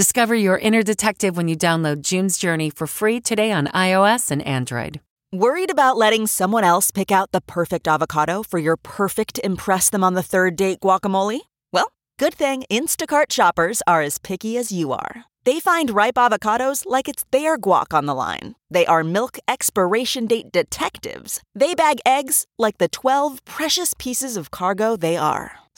Discover your inner detective when you download June's Journey for free today on iOS and Android. Worried about letting someone else pick out the perfect avocado for your perfect Impress Them on the Third Date guacamole? Well, good thing Instacart shoppers are as picky as you are. They find ripe avocados like it's their guac on the line. They are milk expiration date detectives. They bag eggs like the 12 precious pieces of cargo they are.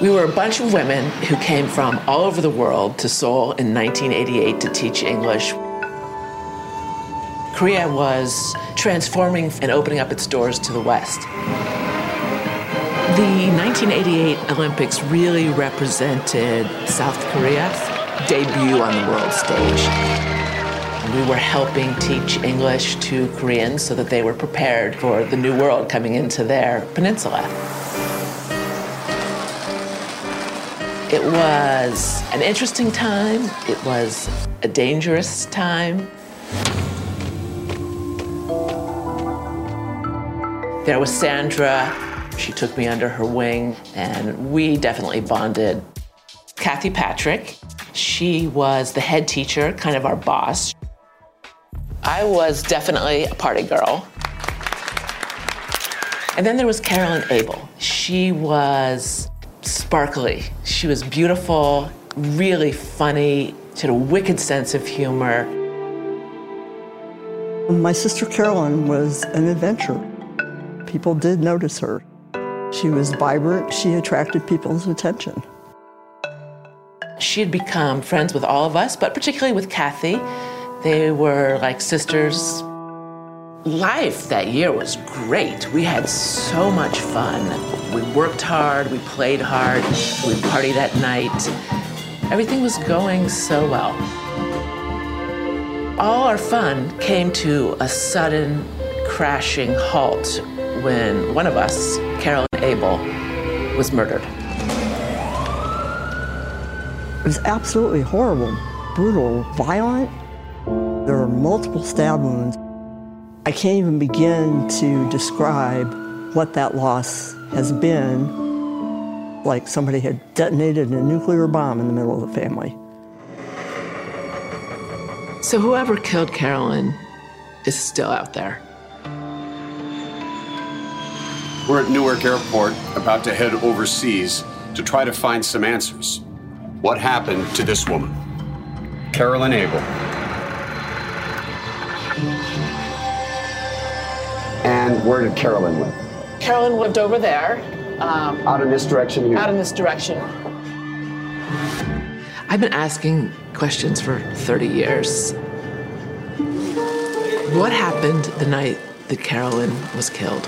We were a bunch of women who came from all over the world to Seoul in 1988 to teach English. Korea was transforming and opening up its doors to the West. The 1988 Olympics really represented South Korea's debut on the world stage. We were helping teach English to Koreans so that they were prepared for the new world coming into their peninsula. It was an interesting time. It was a dangerous time. There was Sandra. She took me under her wing, and we definitely bonded. Kathy Patrick, she was the head teacher, kind of our boss. I was definitely a party girl. And then there was Carolyn Abel. She was sparkly. She was beautiful, really funny. She had a wicked sense of humor. My sister Carolyn was an adventurer. People did notice her. She was vibrant. She attracted people's attention. She had become friends with all of us, but particularly with Kathy. They were like sisters. Life that year was great. We had so much fun. We worked hard, we played hard, we partied at night. Everything was going so well. All our fun came to a sudden crashing halt when one of us, Carolyn Abel, was murdered. It was absolutely horrible, brutal, violent. There were multiple stab wounds. I can't even begin to describe what that loss has been. Like somebody had detonated a nuclear bomb in the middle of the family. So, whoever killed Carolyn is still out there. We're at Newark Airport, about to head overseas to try to find some answers. What happened to this woman? Carolyn Abel. And where did Carolyn live? Carolyn lived over there. Um, out in this direction here. Out in this direction. I've been asking questions for 30 years. What happened the night that Carolyn was killed?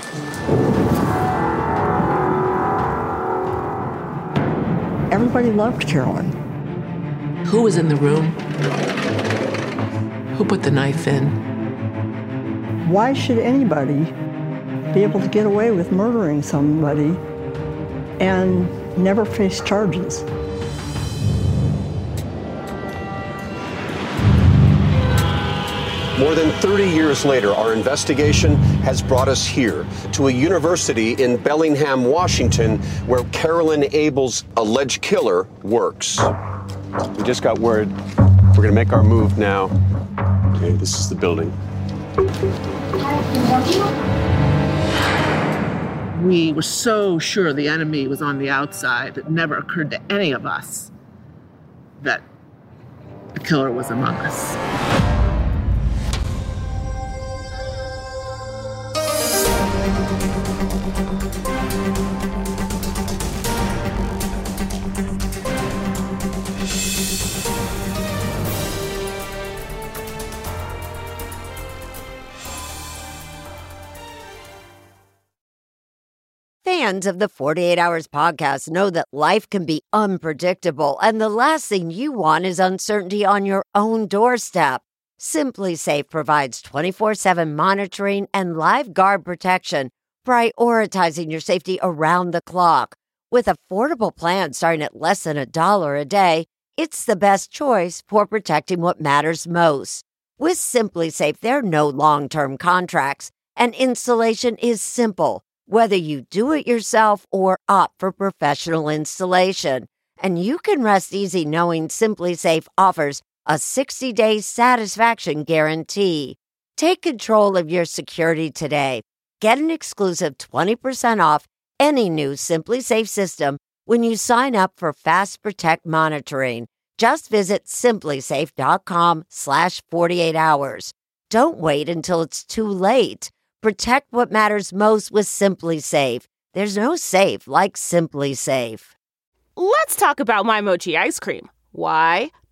Everybody loved Carolyn. Who was in the room? Who put the knife in? Why should anybody be able to get away with murdering somebody and never face charges? More than 30 years later, our investigation has brought us here to a university in Bellingham, Washington, where Carolyn Abel's alleged killer works. We just got word. We're going to make our move now. Okay, this is the building. We were so sure the enemy was on the outside, it never occurred to any of us that the killer was among us. Fans of the 48 Hours podcast know that life can be unpredictable, and the last thing you want is uncertainty on your own doorstep. SimpliSafe provides 24 7 monitoring and live guard protection, prioritizing your safety around the clock. With affordable plans starting at less than a dollar a day, it's the best choice for protecting what matters most. With SimpliSafe, there are no long term contracts, and installation is simple whether you do it yourself or opt for professional installation. And you can rest easy knowing SimpliSafe offers a 60 day satisfaction guarantee. Take control of your security today. Get an exclusive 20% off any new SimpliSafe system when you sign up for Fast Protect monitoring. Just visit simplisafe.com slash 48 hours. Don't wait until it's too late. Protect what matters most with SimpliSafe. There's no safe like SimpliSafe. Let's talk about my mochi ice cream. Why?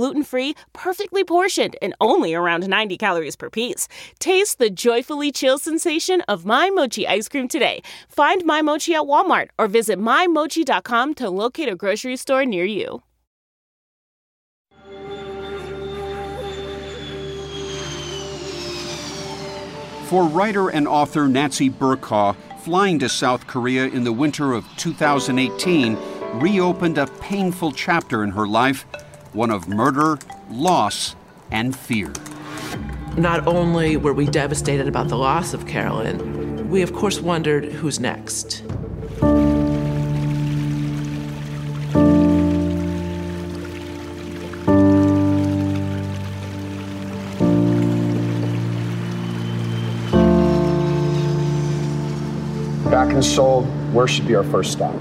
gluten free, perfectly portioned, and only around 90 calories per piece. Taste the joyfully chill sensation of My Mochi ice cream today. Find My Mochi at Walmart or visit MyMochi.com to locate a grocery store near you. For writer and author Nancy Berkhaw, flying to South Korea in the winter of 2018 reopened a painful chapter in her life, one of murder, loss, and fear. Not only were we devastated about the loss of Carolyn, we of course wondered who's next. Back in Seoul, where should be our first stop?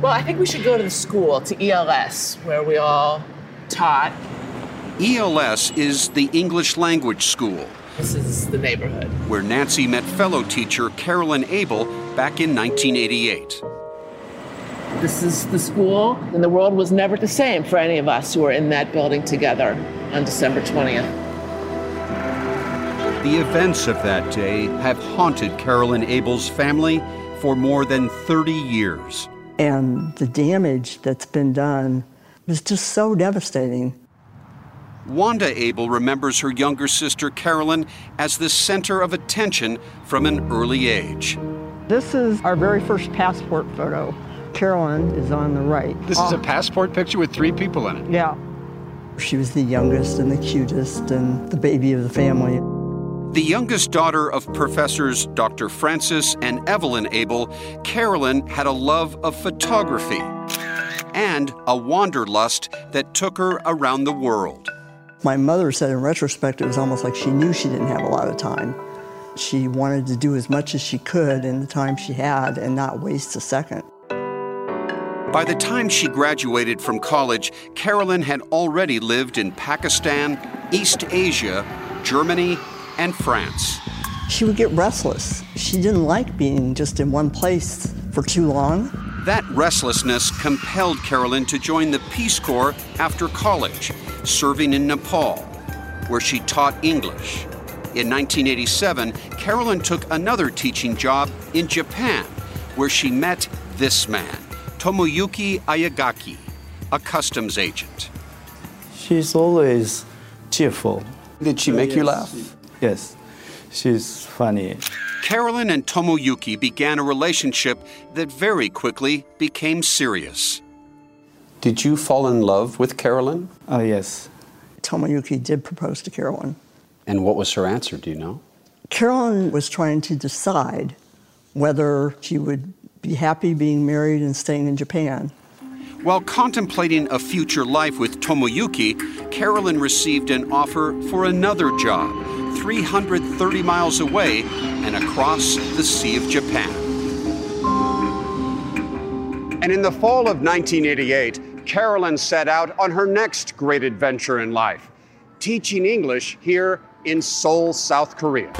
Well, I think we should go to the school, to ELS, where we all taught. ELS is the English language school, This is the neighborhood. where Nancy met fellow teacher Carolyn Abel back in 1988. This is the school, and the world was never the same for any of us who were in that building together on December 20th. The events of that day have haunted Carolyn Abel's family for more than 30 years. And the damage that's been done was just so devastating. Wanda Abel remembers her younger sister Carolyn as the center of attention from an early age. This is our very first passport photo. Carolyn is on the right. This is a oh. passport picture with three people in it. Yeah. She was the youngest and the cutest and the baby of the family. The youngest daughter of professors Dr. Francis and Evelyn Abel, Carolyn had a love of photography and a wanderlust that took her around the world. My mother said in retrospect, it was almost like she knew she didn't have a lot of time. She wanted to do as much as she could in the time she had and not waste a second. By the time she graduated from college, Carolyn had already lived in Pakistan, East Asia, Germany, and France. She would get restless. She didn't like being just in one place for too long. That restlessness compelled Carolyn to join the Peace Corps after college, serving in Nepal, where she taught English. In 1987, Carolyn took another teaching job in Japan, where she met this man. Tomoyuki Ayagaki, a customs agent. She's always cheerful. Did she make you laugh? Yes, she's funny. Carolyn and Tomoyuki began a relationship that very quickly became serious. Did you fall in love with Carolyn? Oh, yes. Tomoyuki did propose to Carolyn. And what was her answer? Do you know? Carolyn was trying to decide whether she would be happy being married and staying in Japan. While contemplating a future life with Tomoyuki, Carolyn received an offer for another job 330 miles away and across the Sea of Japan. And in the fall of 1988, Carolyn set out on her next great adventure in life teaching English here in Seoul, South Korea.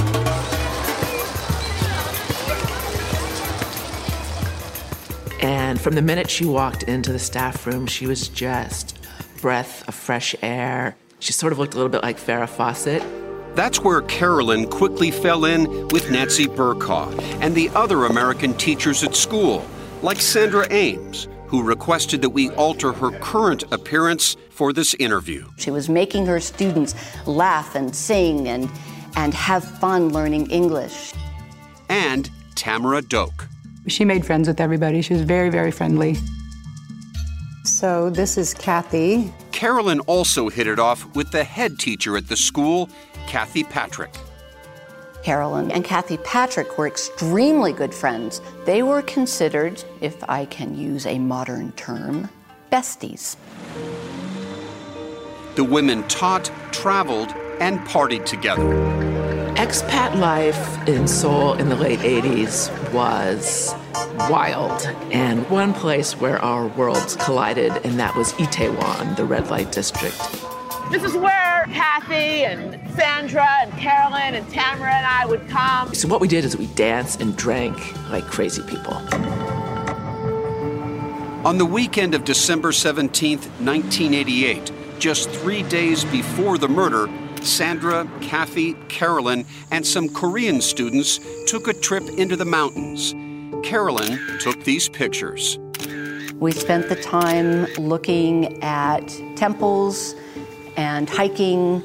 And from the minute she walked into the staff room, she was just breath of fresh air. She sort of looked a little bit like Farrah Fawcett. That's where Carolyn quickly fell in with Nancy Burkaw and the other American teachers at school, like Sandra Ames, who requested that we alter her current appearance for this interview. She was making her students laugh and sing and, and have fun learning English. And Tamara Doak. She made friends with everybody. She was very, very friendly. So, this is Kathy. Carolyn also hit it off with the head teacher at the school, Kathy Patrick. Carolyn and Kathy Patrick were extremely good friends. They were considered, if I can use a modern term, besties. The women taught, traveled, and partied together. Expat life in Seoul in the late 80s was wild. And one place where our worlds collided, and that was Itaewon, the red light district. This is where Kathy and Sandra and Carolyn and Tamara and I would come. So, what we did is we danced and drank like crazy people. On the weekend of December 17th, 1988, just three days before the murder, Sandra, Kathy, Carolyn, and some Korean students took a trip into the mountains. Carolyn took these pictures. We spent the time looking at temples and hiking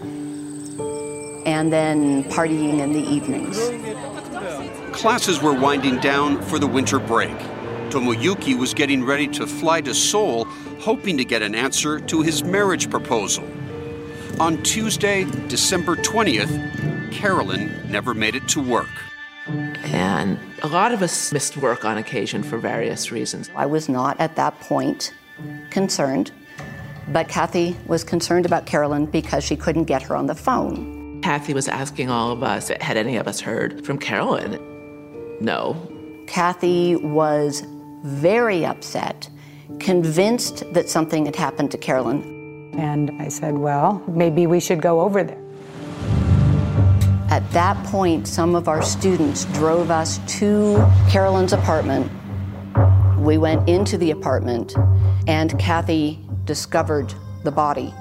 and then partying in the evenings. Classes were winding down for the winter break. Tomoyuki was getting ready to fly to Seoul, hoping to get an answer to his marriage proposal. On Tuesday, December 20th, Carolyn never made it to work. And a lot of us missed work on occasion for various reasons. I was not at that point concerned, but Kathy was concerned about Carolyn because she couldn't get her on the phone. Kathy was asking all of us, had any of us heard from Carolyn? No. Kathy was very upset, convinced that something had happened to Carolyn. And I said, well, maybe we should go over there. At that point, some of our students drove us to Carolyn's apartment. We went into the apartment, and Kathy discovered the body.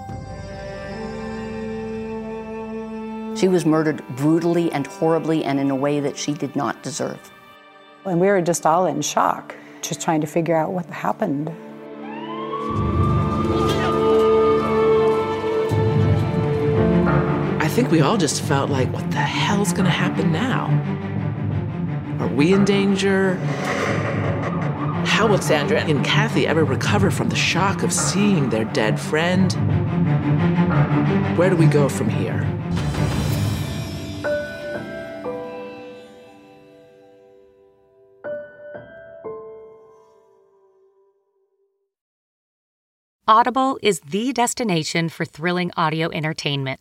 She was murdered brutally and horribly and in a way that she did not deserve. And we were just all in shock, just trying to figure out what happened. I think we all just felt like, what the hell's going to happen now? Are we in danger? How will Sandra and Kathy ever recover from the shock of seeing their dead friend? Where do we go from here? Audible is the destination for thrilling audio entertainment.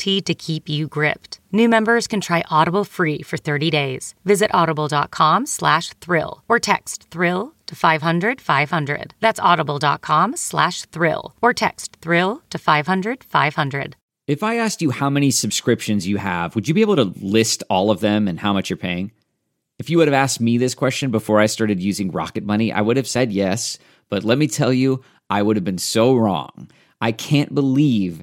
to keep you gripped. New members can try Audible free for 30 days. Visit audible.com slash thrill or text thrill to 500 500. That's audible.com slash thrill or text thrill to 500 500. If I asked you how many subscriptions you have, would you be able to list all of them and how much you're paying? If you would have asked me this question before I started using Rocket Money, I would have said yes. But let me tell you, I would have been so wrong. I can't believe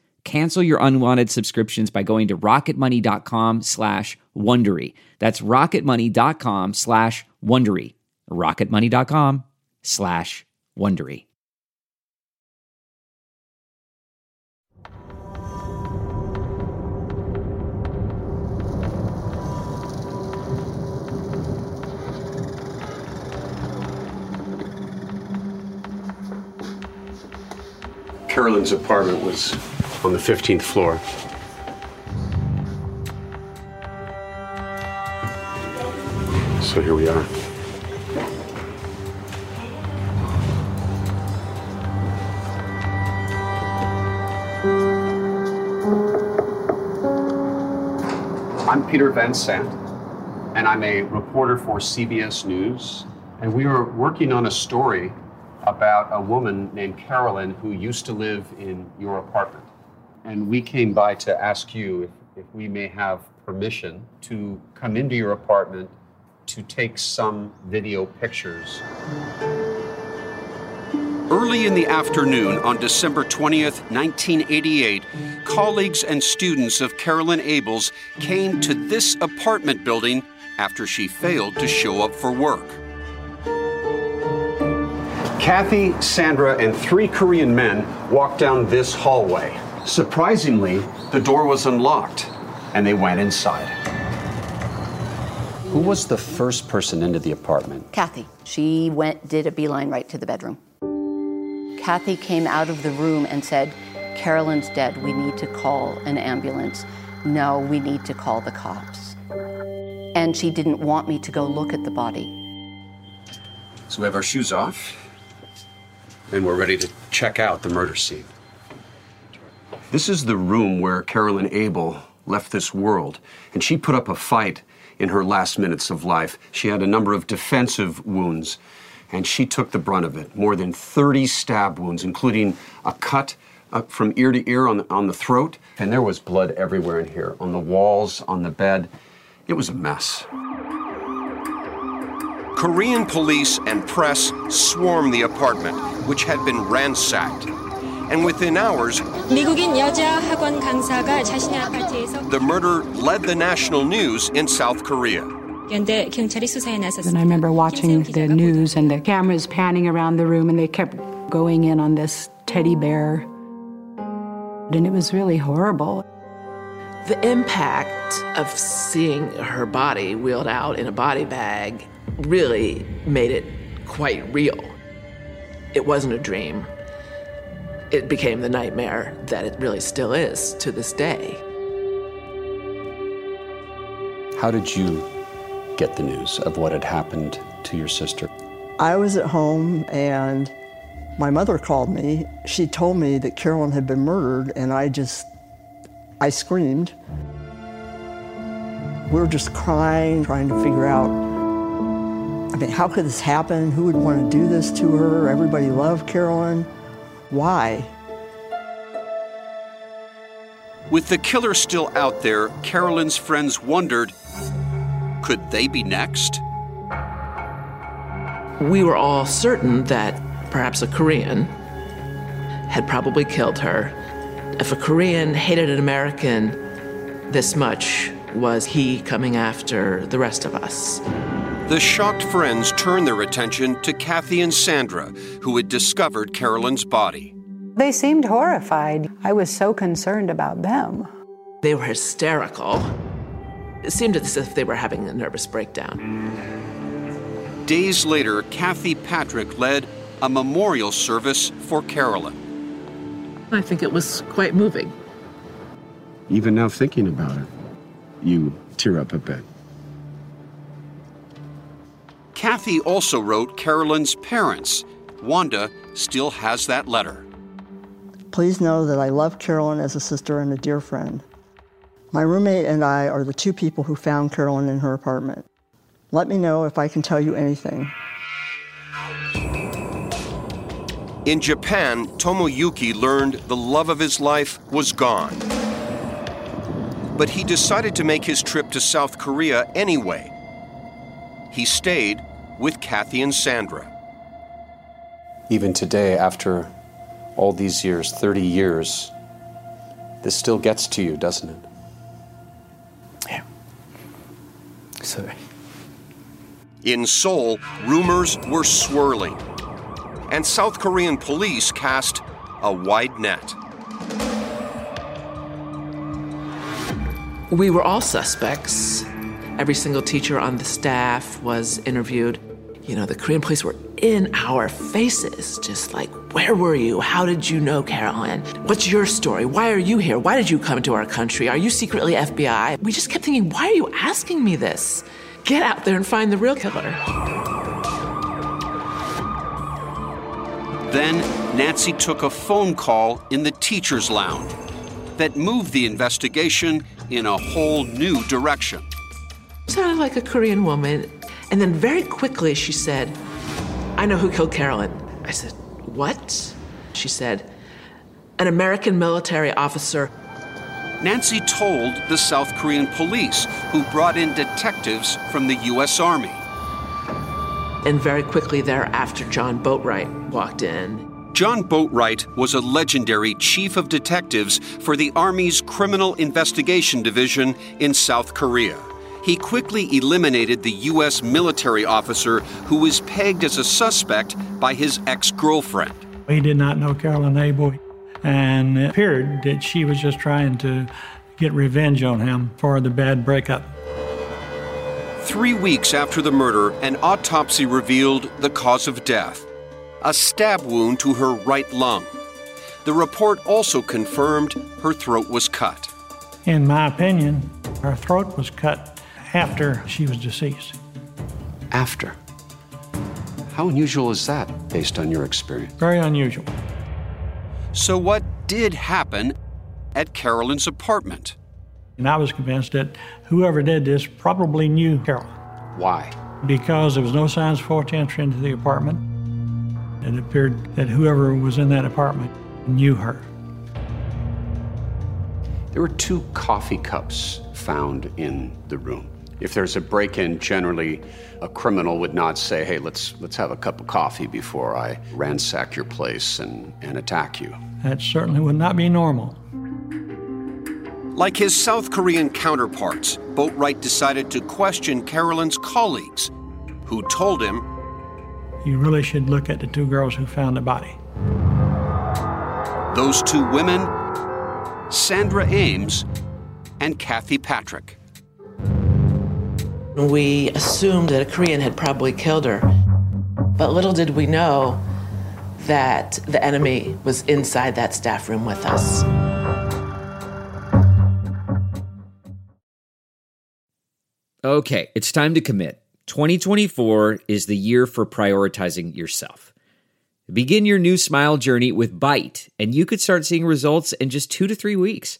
Cancel your unwanted subscriptions by going to rocketmoney.com slash Wondery. That's rocketmoney.com slash Wondery. rocketmoney.com slash Wondery. Carolyn's apartment was on the 15th floor. So here we are. I'm Peter Van Sant, and I'm a reporter for CBS News. And we are working on a story about a woman named Carolyn who used to live in your apartment. And we came by to ask you if, if we may have permission to come into your apartment to take some video pictures. Early in the afternoon on December 20th, 1988, colleagues and students of Carolyn Abels came to this apartment building after she failed to show up for work. Kathy, Sandra, and three Korean men walked down this hallway. Surprisingly, the door was unlocked, and they went inside. Who was the first person into the apartment? Kathy. She went, did a beeline right to the bedroom. Kathy came out of the room and said, Carolyn's dead. We need to call an ambulance. No, we need to call the cops. And she didn't want me to go look at the body. So we have our shoes off, and we're ready to check out the murder scene. This is the room where Carolyn Abel left this world, and she put up a fight in her last minutes of life. She had a number of defensive wounds, and she took the brunt of it. More than 30 stab wounds, including a cut up from ear to ear on the, on the throat, and there was blood everywhere in here on the walls, on the bed. It was a mess. Korean police and press swarmed the apartment, which had been ransacked and within hours, the murder led the national news in South Korea. And I remember watching the news and the cameras panning around the room, and they kept going in on this teddy bear. And it was really horrible. The impact of seeing her body wheeled out in a body bag really made it quite real. It wasn't a dream. It became the nightmare that it really still is to this day. How did you get the news of what had happened to your sister? I was at home and my mother called me. She told me that Carolyn had been murdered, and I just, I screamed. We were just crying, trying to figure out, I mean, how could this happen? Who would want to do this to her? Everybody loved Carolyn. Why? With the killer still out there, Carolyn's friends wondered Could they be next? We were all certain that perhaps a Korean had probably killed her. If a Korean hated an American this much, was he coming after the rest of us? The shocked friends turned their attention to Kathy and Sandra, who had discovered Carolyn's body. They seemed horrified. I was so concerned about them. They were hysterical. It seemed as if they were having a nervous breakdown. Days later, Kathy Patrick led a memorial service for Carolyn. I think it was quite moving. Even now, thinking about it, you tear up a bit. Kathy also wrote Carolyn's parents. Wanda still has that letter. Please know that I love Carolyn as a sister and a dear friend. My roommate and I are the two people who found Carolyn in her apartment. Let me know if I can tell you anything. In Japan, Tomoyuki learned the love of his life was gone. But he decided to make his trip to South Korea anyway. He stayed with Kathy and Sandra. Even today, after all these years 30 years this still gets to you, doesn't it? Yeah. Sorry. In Seoul, rumors were swirling, and South Korean police cast a wide net. We were all suspects. Every single teacher on the staff was interviewed. You know, the Korean police were in our faces, just like, where were you? How did you know Carolyn? What's your story? Why are you here? Why did you come to our country? Are you secretly FBI? We just kept thinking, why are you asking me this? Get out there and find the real killer. Then Nancy took a phone call in the teacher's lounge that moved the investigation in a whole new direction. Sounded like a Korean woman. And then very quickly she said, I know who killed Carolyn. I said, What? She said, An American military officer. Nancy told the South Korean police, who brought in detectives from the U.S. Army. And very quickly thereafter, John Boatwright walked in. John Boatwright was a legendary chief of detectives for the Army's Criminal Investigation Division in South Korea. He quickly eliminated the U.S. military officer who was pegged as a suspect by his ex girlfriend. He did not know Carolyn Abel, and it appeared that she was just trying to get revenge on him for the bad breakup. Three weeks after the murder, an autopsy revealed the cause of death a stab wound to her right lung. The report also confirmed her throat was cut. In my opinion, her throat was cut after she was deceased. After? How unusual is that based on your experience? Very unusual. So, what did happen at Carolyn's apartment? And I was convinced that whoever did this probably knew Carolyn. Why? Because there was no signs of forced entry into the apartment. It appeared that whoever was in that apartment knew her. There were two coffee cups found in the room. If there's a break-in, generally a criminal would not say, "Hey, let's let's have a cup of coffee before I ransack your place and, and attack you." That certainly would not be normal. Like his South Korean counterparts, Boatwright decided to question Carolyn's colleagues, who told him You really should look at the two girls who found the body. those two women, Sandra Ames and Kathy Patrick. We assumed that a Korean had probably killed her. But little did we know that the enemy was inside that staff room with us. Okay, it's time to commit. 2024 is the year for prioritizing yourself. Begin your new smile journey with Byte, and you could start seeing results in just two to three weeks.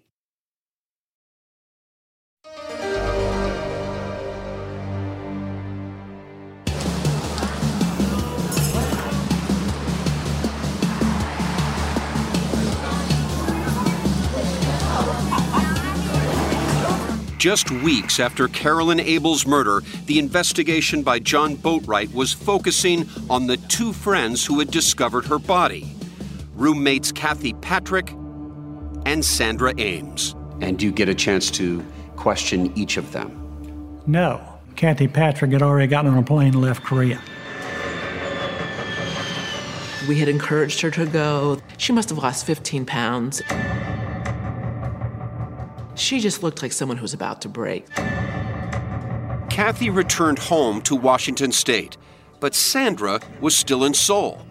Just weeks after Carolyn Abel's murder, the investigation by John Boatwright was focusing on the two friends who had discovered her body roommates Kathy Patrick and Sandra Ames. And do you get a chance to question each of them? No. Kathy Patrick had already gotten on a plane and left Korea. We had encouraged her to go. She must have lost 15 pounds. She just looked like someone who was about to break. Kathy returned home to Washington State, but Sandra was still in Seoul.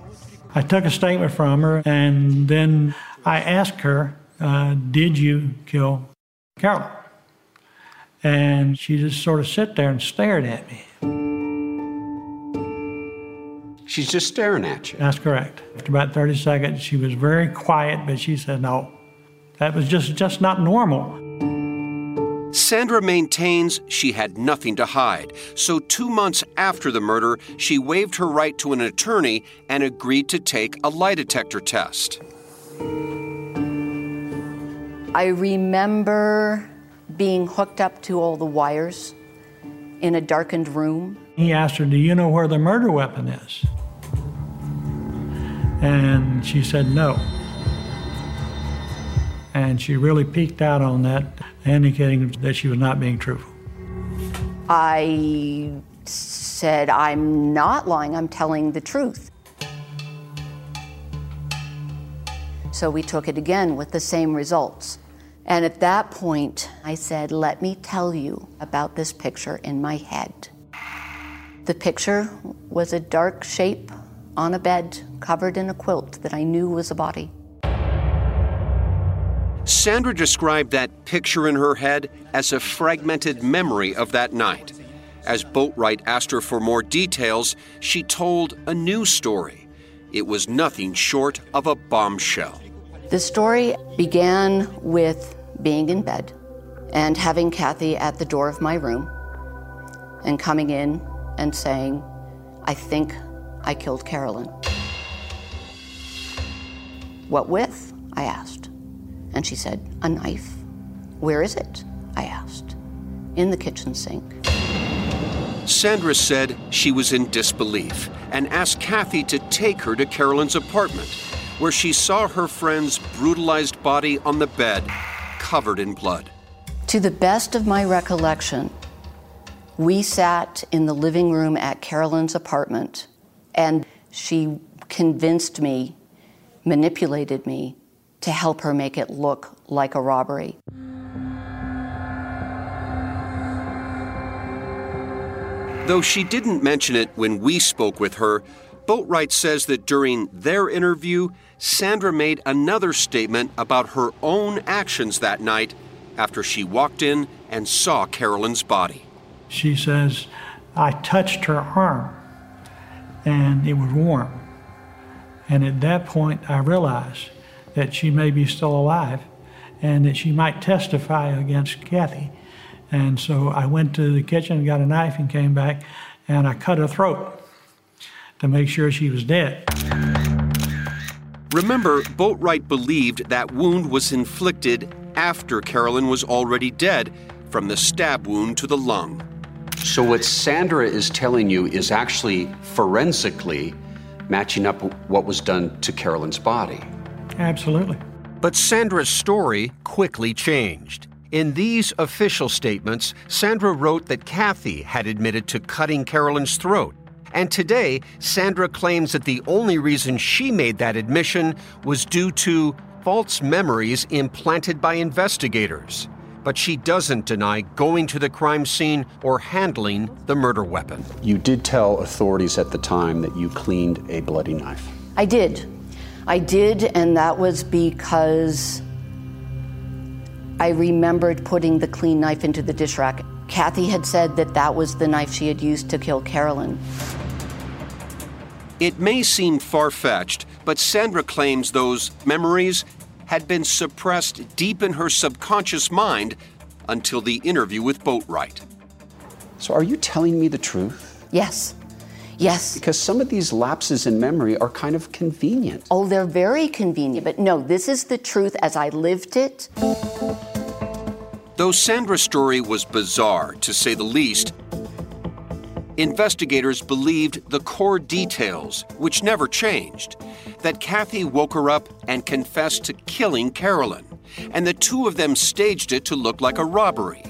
I took a statement from her, and then I asked her, uh, Did you kill Carol? And she just sort of sat there and stared at me. She's just staring at you. That's correct. After about 30 seconds, she was very quiet, but she said, No, that was just, just not normal. Sandra maintains she had nothing to hide, so two months after the murder, she waived her right to an attorney and agreed to take a lie detector test. I remember being hooked up to all the wires in a darkened room. He asked her, Do you know where the murder weapon is? And she said, No. And she really peaked out on that, indicating that she was not being truthful. I said, I'm not lying, I'm telling the truth. So we took it again with the same results. And at that point, I said, Let me tell you about this picture in my head. The picture was a dark shape on a bed covered in a quilt that I knew was a body. Sandra described that picture in her head as a fragmented memory of that night. As Boatwright asked her for more details, she told a new story. It was nothing short of a bombshell. The story began with being in bed and having Kathy at the door of my room and coming in and saying, I think I killed Carolyn. What with? I asked. And she said, A knife. Where is it? I asked. In the kitchen sink. Sandra said she was in disbelief and asked Kathy to take her to Carolyn's apartment, where she saw her friend's brutalized body on the bed, covered in blood. To the best of my recollection, we sat in the living room at Carolyn's apartment, and she convinced me, manipulated me, to help her make it look like a robbery. Though she didn't mention it when we spoke with her, Boatwright says that during their interview, Sandra made another statement about her own actions that night after she walked in and saw Carolyn's body. She says, I touched her arm and it was warm. And at that point, I realized that she may be still alive and that she might testify against Kathy. And so I went to the kitchen, got a knife, and came back, and I cut her throat to make sure she was dead. Remember, Boatwright believed that wound was inflicted after Carolyn was already dead from the stab wound to the lung. So, what Sandra is telling you is actually forensically matching up what was done to Carolyn's body. Absolutely. But Sandra's story quickly changed. In these official statements, Sandra wrote that Kathy had admitted to cutting Carolyn's throat. And today, Sandra claims that the only reason she made that admission was due to false memories implanted by investigators. But she doesn't deny going to the crime scene or handling the murder weapon. You did tell authorities at the time that you cleaned a bloody knife. I did. I did, and that was because I remembered putting the clean knife into the dish rack. Kathy had said that that was the knife she had used to kill Carolyn. It may seem far fetched, but Sandra claims those memories had been suppressed deep in her subconscious mind until the interview with Boatwright. So, are you telling me the truth? Yes. Yes. Because some of these lapses in memory are kind of convenient. Oh, they're very convenient, but no, this is the truth as I lived it. Though Sandra's story was bizarre, to say the least, investigators believed the core details, which never changed that Kathy woke her up and confessed to killing Carolyn, and the two of them staged it to look like a robbery.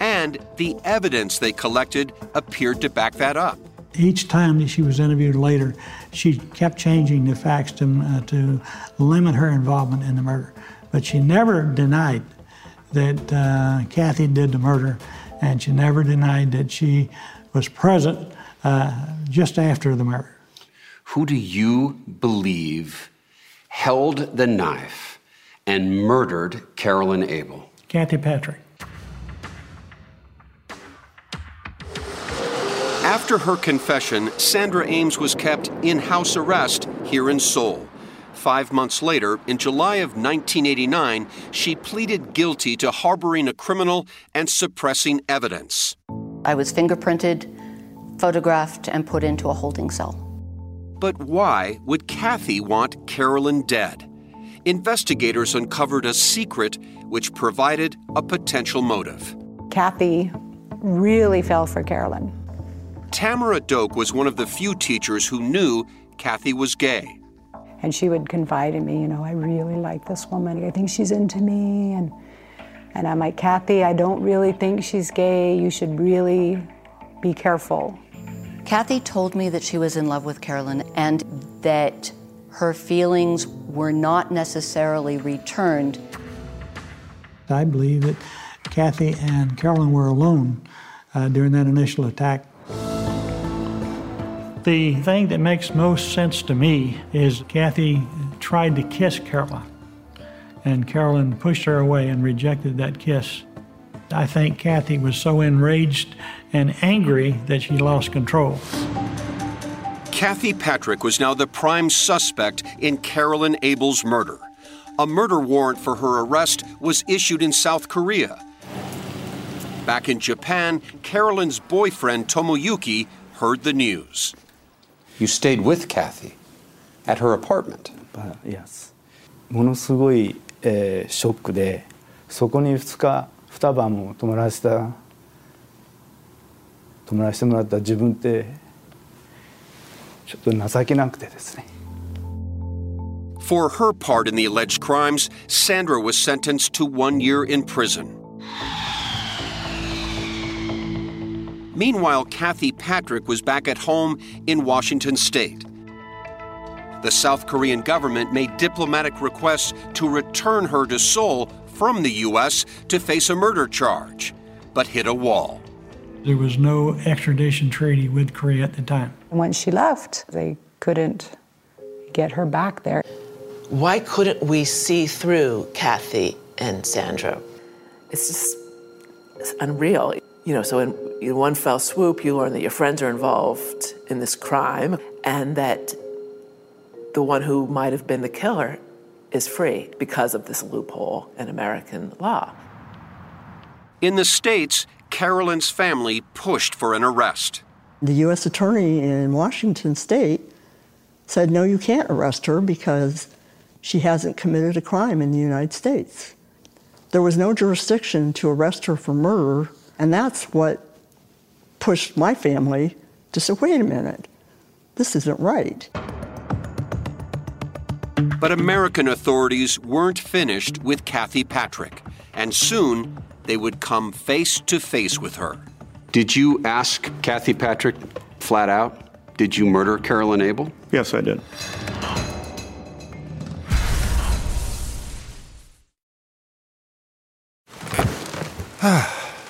And the evidence they collected appeared to back that up. Each time that she was interviewed later, she kept changing the facts to, uh, to limit her involvement in the murder. But she never denied that uh, Kathy did the murder, and she never denied that she was present uh, just after the murder. Who do you believe held the knife and murdered Carolyn Abel? Kathy Patrick. After her confession, Sandra Ames was kept in house arrest here in Seoul. Five months later, in July of 1989, she pleaded guilty to harboring a criminal and suppressing evidence. I was fingerprinted, photographed, and put into a holding cell. But why would Kathy want Carolyn dead? Investigators uncovered a secret which provided a potential motive. Kathy really fell for Carolyn. Tamara Doak was one of the few teachers who knew Kathy was gay. And she would confide in me, you know, I really like this woman. I think she's into me. And, and I'm like, Kathy, I don't really think she's gay. You should really be careful. Kathy told me that she was in love with Carolyn and that her feelings were not necessarily returned. I believe that Kathy and Carolyn were alone uh, during that initial attack. The thing that makes most sense to me is Kathy tried to kiss Carolyn, and Carolyn pushed her away and rejected that kiss. I think Kathy was so enraged and angry that she lost control. Kathy Patrick was now the prime suspect in Carolyn Abel's murder. A murder warrant for her arrest was issued in South Korea. Back in Japan, Carolyn's boyfriend Tomoyuki heard the news. You stayed with Kathy at her apartment. But yes. ものすごい、えー、ショックでそこに2日2晩も泊まらせた泊まらせてもらった自分ってちょっと情けなくてですね。 For her part in the alleged crimes, Sandra was sentenced to one year in prison. Meanwhile, Kathy Patrick was back at home in Washington state. The South Korean government made diplomatic requests to return her to Seoul from the U.S. to face a murder charge, but hit a wall. There was no extradition treaty with Korea at the time. Once she left, they couldn't get her back there. Why couldn't we see through Kathy and Sandra? It's just it's unreal. You know, so in, in one fell swoop, you learn that your friends are involved in this crime and that the one who might have been the killer is free because of this loophole in American law. In the States, Carolyn's family pushed for an arrest. The U.S. Attorney in Washington state said, no, you can't arrest her because she hasn't committed a crime in the United States. There was no jurisdiction to arrest her for murder, and that's what pushed my family to say, wait a minute, this isn't right. But American authorities weren't finished with Kathy Patrick, and soon they would come face to face with her. Did you ask Kathy Patrick flat out, did you murder Carolyn Abel? Yes, I did.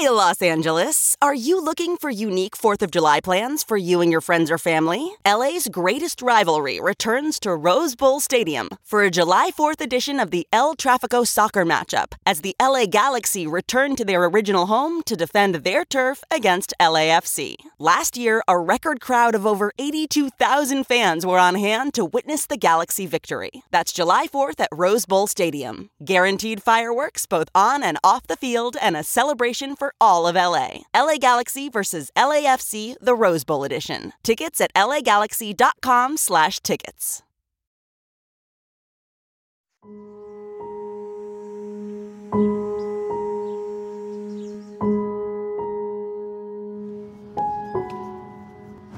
Hey, Los Angeles! Are you looking for unique 4th of July plans for you and your friends or family? LA's greatest rivalry returns to Rose Bowl Stadium for a July 4th edition of the El Trafico soccer matchup as the LA Galaxy return to their original home to defend their turf against LAFC. Last year, a record crowd of over 82,000 fans were on hand to witness the Galaxy victory. That's July 4th at Rose Bowl Stadium. Guaranteed fireworks both on and off the field and a celebration for all of LA. LA Galaxy versus LAFC, the Rose Bowl edition. Tickets at lagalaxy.com slash tickets.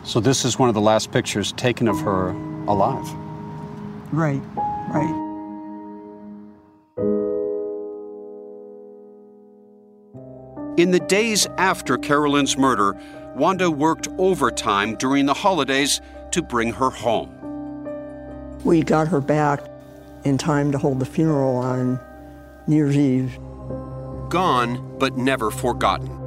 So this is one of the last pictures taken of her alive. Right, right. In the days after Carolyn's murder, Wanda worked overtime during the holidays to bring her home. We got her back in time to hold the funeral on New Year's Eve. Gone, but never forgotten.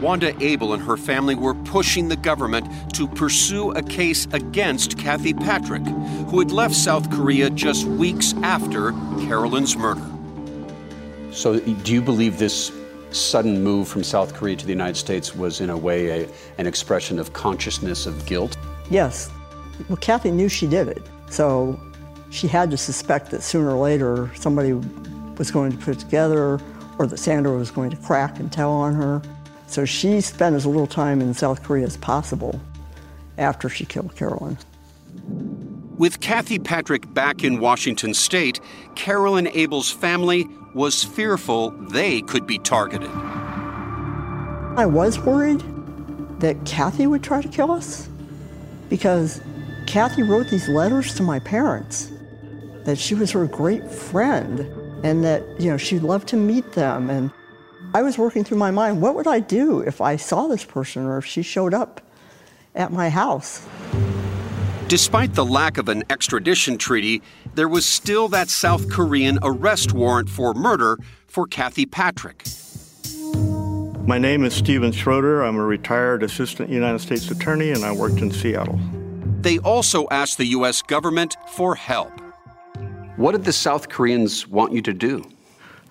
Wanda Abel and her family were pushing the government to pursue a case against Kathy Patrick, who had left South Korea just weeks after Carolyn's murder. So, do you believe this sudden move from South Korea to the United States was, in a way, a, an expression of consciousness of guilt? Yes. Well, Kathy knew she did it, so she had to suspect that sooner or later somebody was going to put it together or that Sandra was going to crack and tell on her. So she spent as little time in South Korea as possible after she killed Carolyn. With Kathy Patrick back in Washington state, Carolyn Abel's family was fearful they could be targeted. I was worried that Kathy would try to kill us because Kathy wrote these letters to my parents that she was her great friend and that, you know, she'd love to meet them. And I was working through my mind, what would I do if I saw this person or if she showed up at my house? Despite the lack of an extradition treaty, there was still that South Korean arrest warrant for murder for Kathy Patrick. My name is Steven Schroeder. I'm a retired assistant United States attorney and I worked in Seattle. They also asked the U.S. government for help. What did the South Koreans want you to do?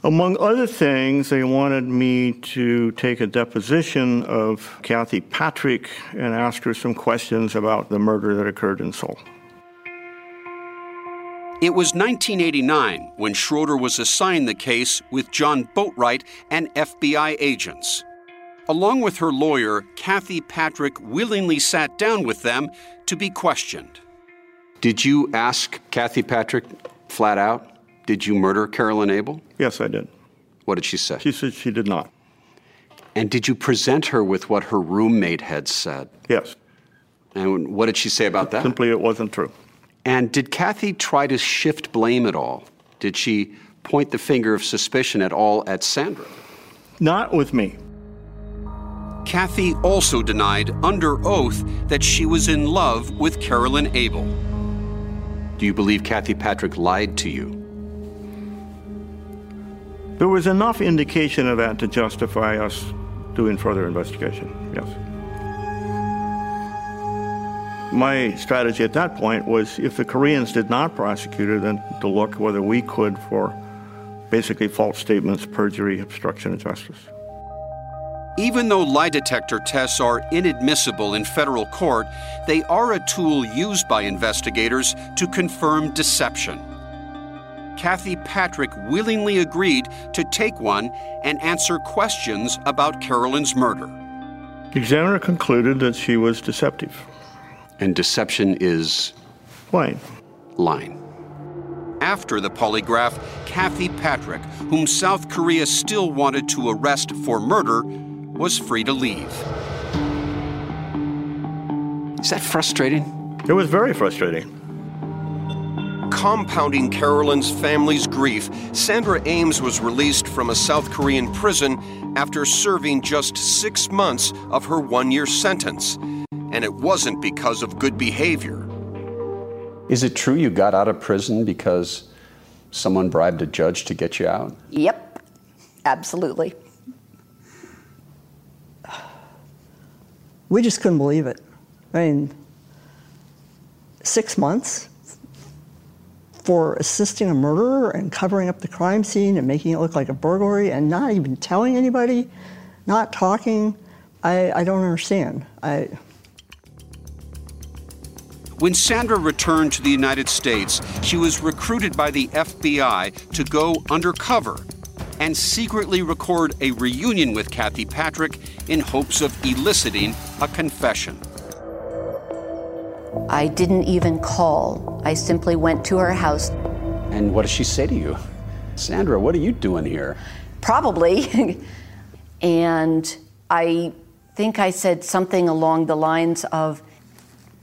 Among other things, they wanted me to take a deposition of Kathy Patrick and ask her some questions about the murder that occurred in Seoul. It was 1989 when Schroeder was assigned the case with John Boatwright and FBI agents. Along with her lawyer, Kathy Patrick willingly sat down with them to be questioned. Did you ask Kathy Patrick flat out, did you murder Carolyn Abel? Yes, I did. What did she say? She said she did not. And did you present her with what her roommate had said? Yes. And what did she say about that? Simply, it wasn't true. And did Kathy try to shift blame at all? Did she point the finger of suspicion at all at Sandra? Not with me. Kathy also denied under oath that she was in love with Carolyn Abel. Do you believe Kathy Patrick lied to you? There was enough indication of that to justify us doing further investigation, yes. My strategy at that point was if the Koreans did not prosecute her, then to look whether we could for basically false statements, perjury, obstruction of justice. Even though lie detector tests are inadmissible in federal court, they are a tool used by investigators to confirm deception. Kathy Patrick willingly agreed to take one and answer questions about Carolyn's murder. The examiner concluded that she was deceptive. And deception is lying. Lying. After the polygraph, Kathy Patrick, whom South Korea still wanted to arrest for murder, was free to leave. Is that frustrating? It was very frustrating. Compounding Carolyn's family's grief, Sandra Ames was released from a South Korean prison after serving just six months of her one year sentence. And it wasn't because of good behavior. Is it true you got out of prison because someone bribed a judge to get you out? Yep, absolutely. We just couldn't believe it. I mean, six months for assisting a murderer and covering up the crime scene and making it look like a burglary and not even telling anybody, not talking. I, I don't understand. I. When Sandra returned to the United States, she was recruited by the FBI to go undercover and secretly record a reunion with Kathy Patrick in hopes of eliciting a confession. I didn't even call. I simply went to her house. And what does she say to you? Sandra, what are you doing here? Probably. and I think I said something along the lines of,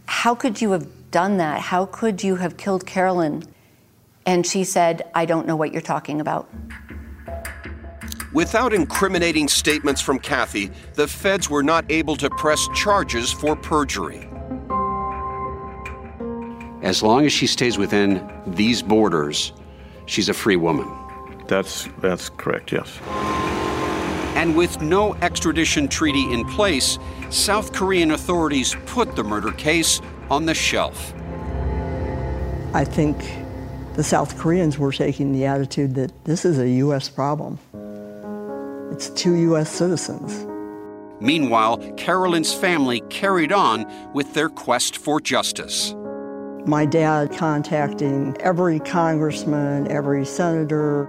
How could you have done that? How could you have killed Carolyn? And she said, I don't know what you're talking about. Without incriminating statements from Kathy, the feds were not able to press charges for perjury. As long as she stays within these borders, she's a free woman. That's that's correct, yes. And with no extradition treaty in place, South Korean authorities put the murder case on the shelf. I think the South Koreans were taking the attitude that this is a U.S. problem. It's two U.S. citizens. Meanwhile, Carolyn's family carried on with their quest for justice. My dad contacting every congressman, every senator.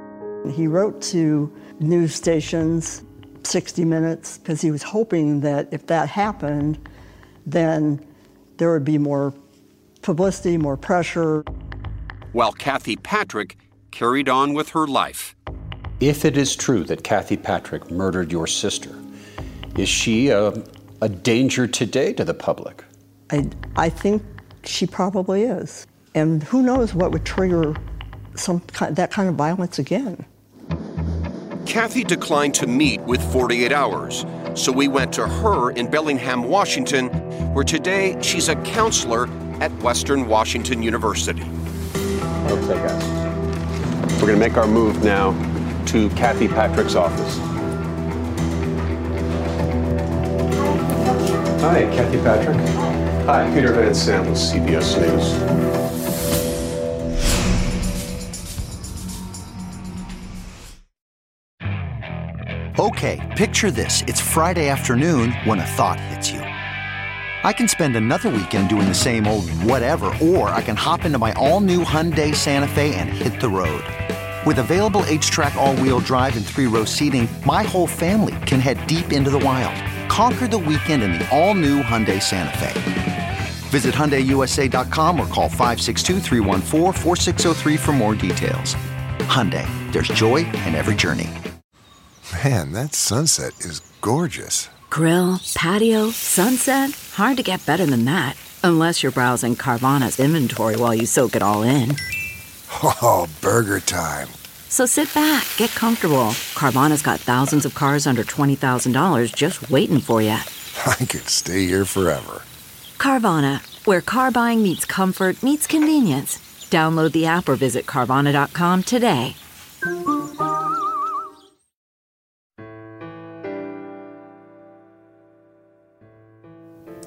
He wrote to news stations, 60 Minutes, because he was hoping that if that happened, then there would be more publicity, more pressure. While Kathy Patrick carried on with her life. If it is true that Kathy Patrick murdered your sister, is she a, a danger today to the public? I, I think she probably is. And who knows what would trigger some that kind of violence again. Kathy declined to meet with 48 Hours, so we went to her in Bellingham, Washington, where today she's a counselor at Western Washington University. Okay, guys. We're going to make our move now to Kathy Patrick's office. Hi, Kathy Patrick. Hi, Peter Van Sant with CBS News. Okay, picture this. It's Friday afternoon when a thought hits you. I can spend another weekend doing the same old whatever, or I can hop into my all new Hyundai Santa Fe and hit the road. With available HTRAC, all wheel drive, and three row seating, my whole family can head deep into the wild. Conquer the weekend in the all new Hyundai Santa Fe. Visit HyundaiUSA.com or call 562 for more details. Hyundai, there's joy in every journey. Man, that sunset is gorgeous. Grill, patio, sunset. Hard to get better than that. Unless you're browsing Carvana's inventory while you soak it all in. Oh, burger time. So sit back, get comfortable. Carvana's got thousands of cars under $20,000 just waiting for you. I could stay here forever. Carvana, where car buying meets comfort, meets convenience. Download the app or visit Carvana.com today.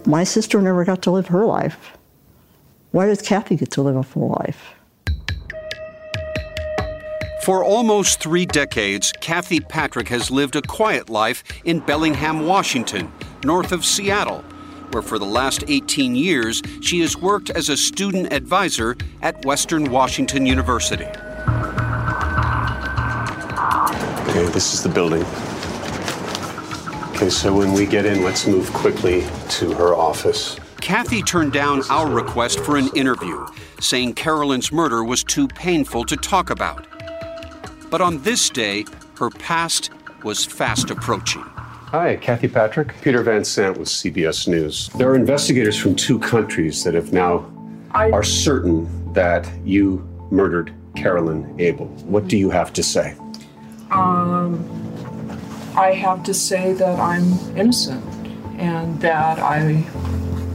My sister never got to live her life. Why does Kathy get to live a full life? For almost three decades, Kathy Patrick has lived a quiet life in Bellingham, Washington, north of Seattle, where for the last 18 years she has worked as a student advisor at Western Washington University. Okay, this is the building. Okay, so when we get in, let's move quickly to her office. Kathy turned down our request for an interview, saying Carolyn's murder was too painful to talk about. But on this day, her past was fast approaching. Hi, Kathy Patrick. Peter Van Sant with CBS News. There are investigators from two countries that have now are certain that you murdered Carolyn Abel. What do you have to say? Um, I have to say that I'm innocent and that I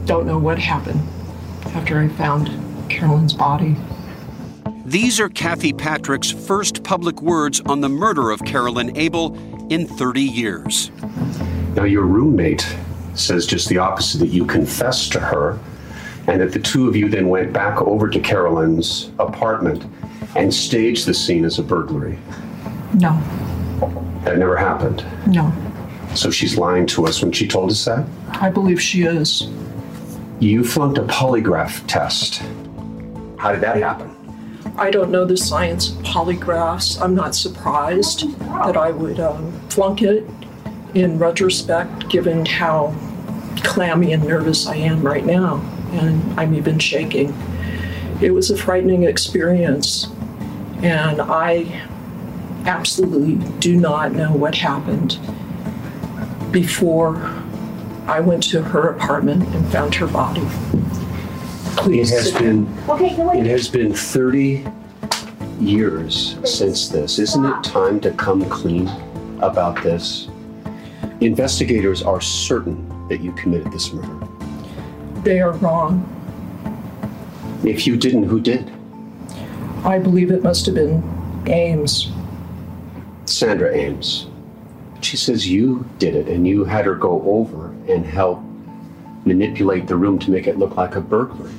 don't know what happened after I found Carolyn's body. These are Kathy Patrick's first public words on the murder of Carolyn Abel in 30 years. Now, your roommate says just the opposite that you confessed to her, and that the two of you then went back over to Carolyn's apartment and staged the scene as a burglary. No, That never happened. no, So she's lying to us when she told us that? I believe she is. You flunked a polygraph test. How did that happen? I don't know the science of polygraphs. I'm not surprised that I would um, flunk it in retrospect, given how clammy and nervous I am right now. And I'm even shaking. It was a frightening experience. And I absolutely do not know what happened before I went to her apartment and found her body. Please. It has been. Okay, no, wait. It has been 30 years since this. Isn't it time to come clean about this? Investigators are certain that you committed this murder. They are wrong. If you didn't, who did? I believe it must have been Ames. Sandra Ames. She says you did it and you had her go over and help manipulate the room to make it look like a burglary.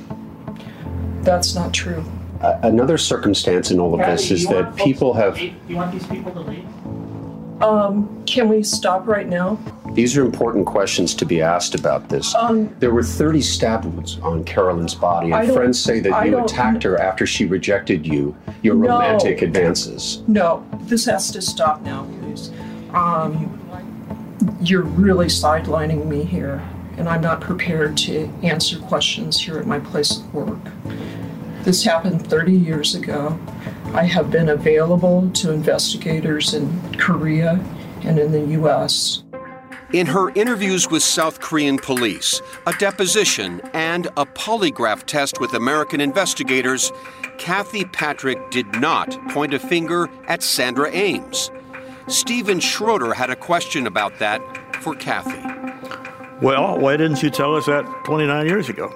That's not true. A- another circumstance in all of this is that people have Do You want these people to leave? Um, can we stop right now? These are important questions to be asked about this. Um, there were 30 stab wounds on Carolyn's body, and friends say that I you attacked her after she rejected you, your No. romantic advances. No, this has to stop now, please. Um, you're really sidelining me here, and I'm not prepared to answer questions here at my place of work. This happened 30 years ago. I have been available to investigators in Korea and in the U.S. In her interviews with South Korean police, a deposition, and a polygraph test with American investigators, Kathy Patrick did not point a finger at Sandra Ames. Stephen Schroeder had a question about that for Kathy. Well, why didn't you tell us that 29 years ago?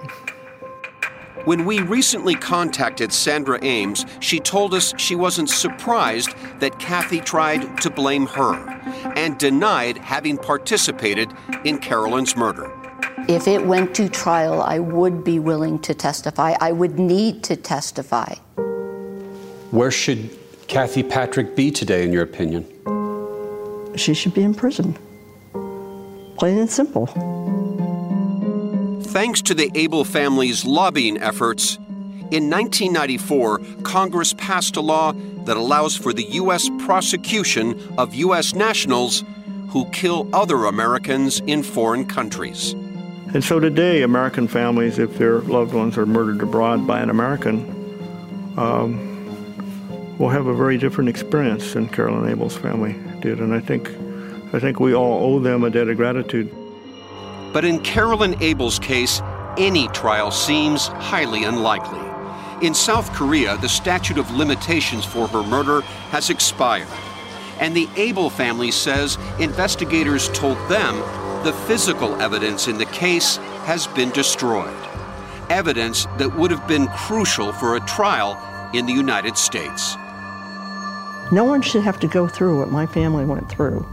When we recently contacted Sandra Ames, she told us she wasn't surprised that Kathy tried to blame her and denied having participated in Carolyn's murder. If it went to trial, I would be willing to testify. I would need to testify. Where should Kathy Patrick be today, in your opinion? She should be in prison. Plain and simple. Thanks to the Abel family's lobbying efforts, in 1994, Congress passed a law that allows for the U.S. prosecution of U.S. nationals who kill other Americans in foreign countries. And so today, American families, if their loved ones are murdered abroad by an American, um, will have a very different experience than Carolyn Abel's family did. And I think, I think we all owe them a debt of gratitude. But in Carolyn Abel's case, any trial seems highly unlikely. In South Korea, the statute of limitations for her murder has expired. And the Abel family says investigators told them the physical evidence in the case has been destroyed. Evidence that would have been crucial for a trial in the United States. No one should have to go through what my family went through.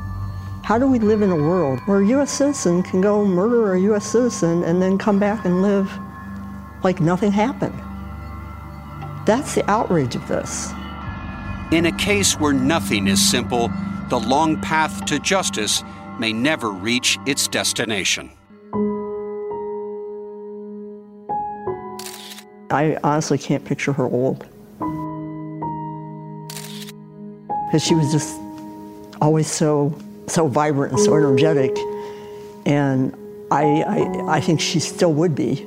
How do we live in a world where a U.S. citizen can go murder a U.S. citizen and then come back and live like nothing happened. That's the outrage of this. In a case where nothing is simple, the long path to justice may never reach its destination. I honestly can't picture her old. Because she was just always so so vibrant and so energetic. And I, I, I think she still would be.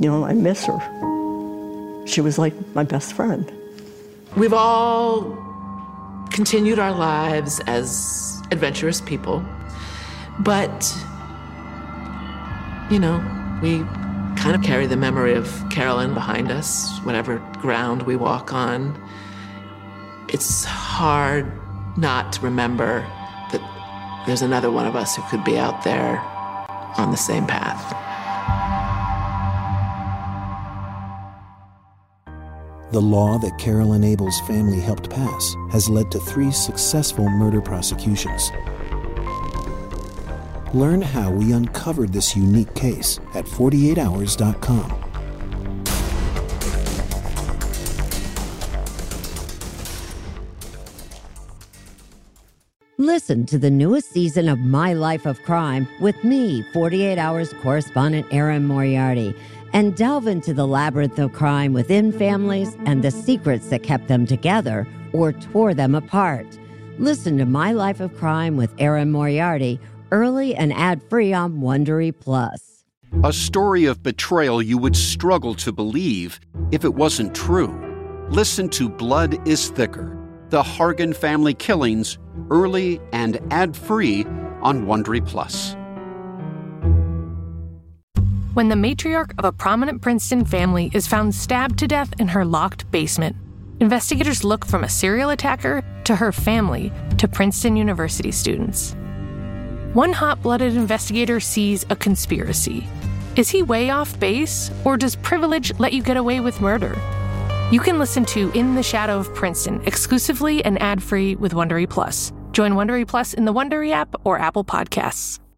You know, I miss her. She was like my best friend. We've all continued our lives as adventurous people, but, you know, we kind of carry the memory of Carolyn behind us, whatever ground we walk on. It's hard not to remember that there's another one of us who could be out there on the same path. The law that Carolyn Abel's family helped pass has led to three successful murder prosecutions. Learn how we uncovered this unique case at 48hours.com. Listen to the newest season of My Life of Crime with me, 48 Hours correspondent Erin Moriarty, and delve into the labyrinth of crime within families and the secrets that kept them together or tore them apart. Listen to My Life of Crime with Erin Moriarty early and ad-free on Wondery Plus. A story of betrayal you would struggle to believe if it wasn't true. Listen to Blood is Thicker, the Hargan family killings, early and ad-free on Wondery Plus. When the matriarch of a prominent Princeton family is found stabbed to death in her locked basement, investigators look from a serial attacker to her family to Princeton University students. One hot blooded investigator sees a conspiracy. Is he way off base, or does privilege let you get away with murder? You can listen to In the Shadow of Princeton exclusively and ad free with Wondery Plus. Join Wondery Plus in the Wondery app or Apple Podcasts.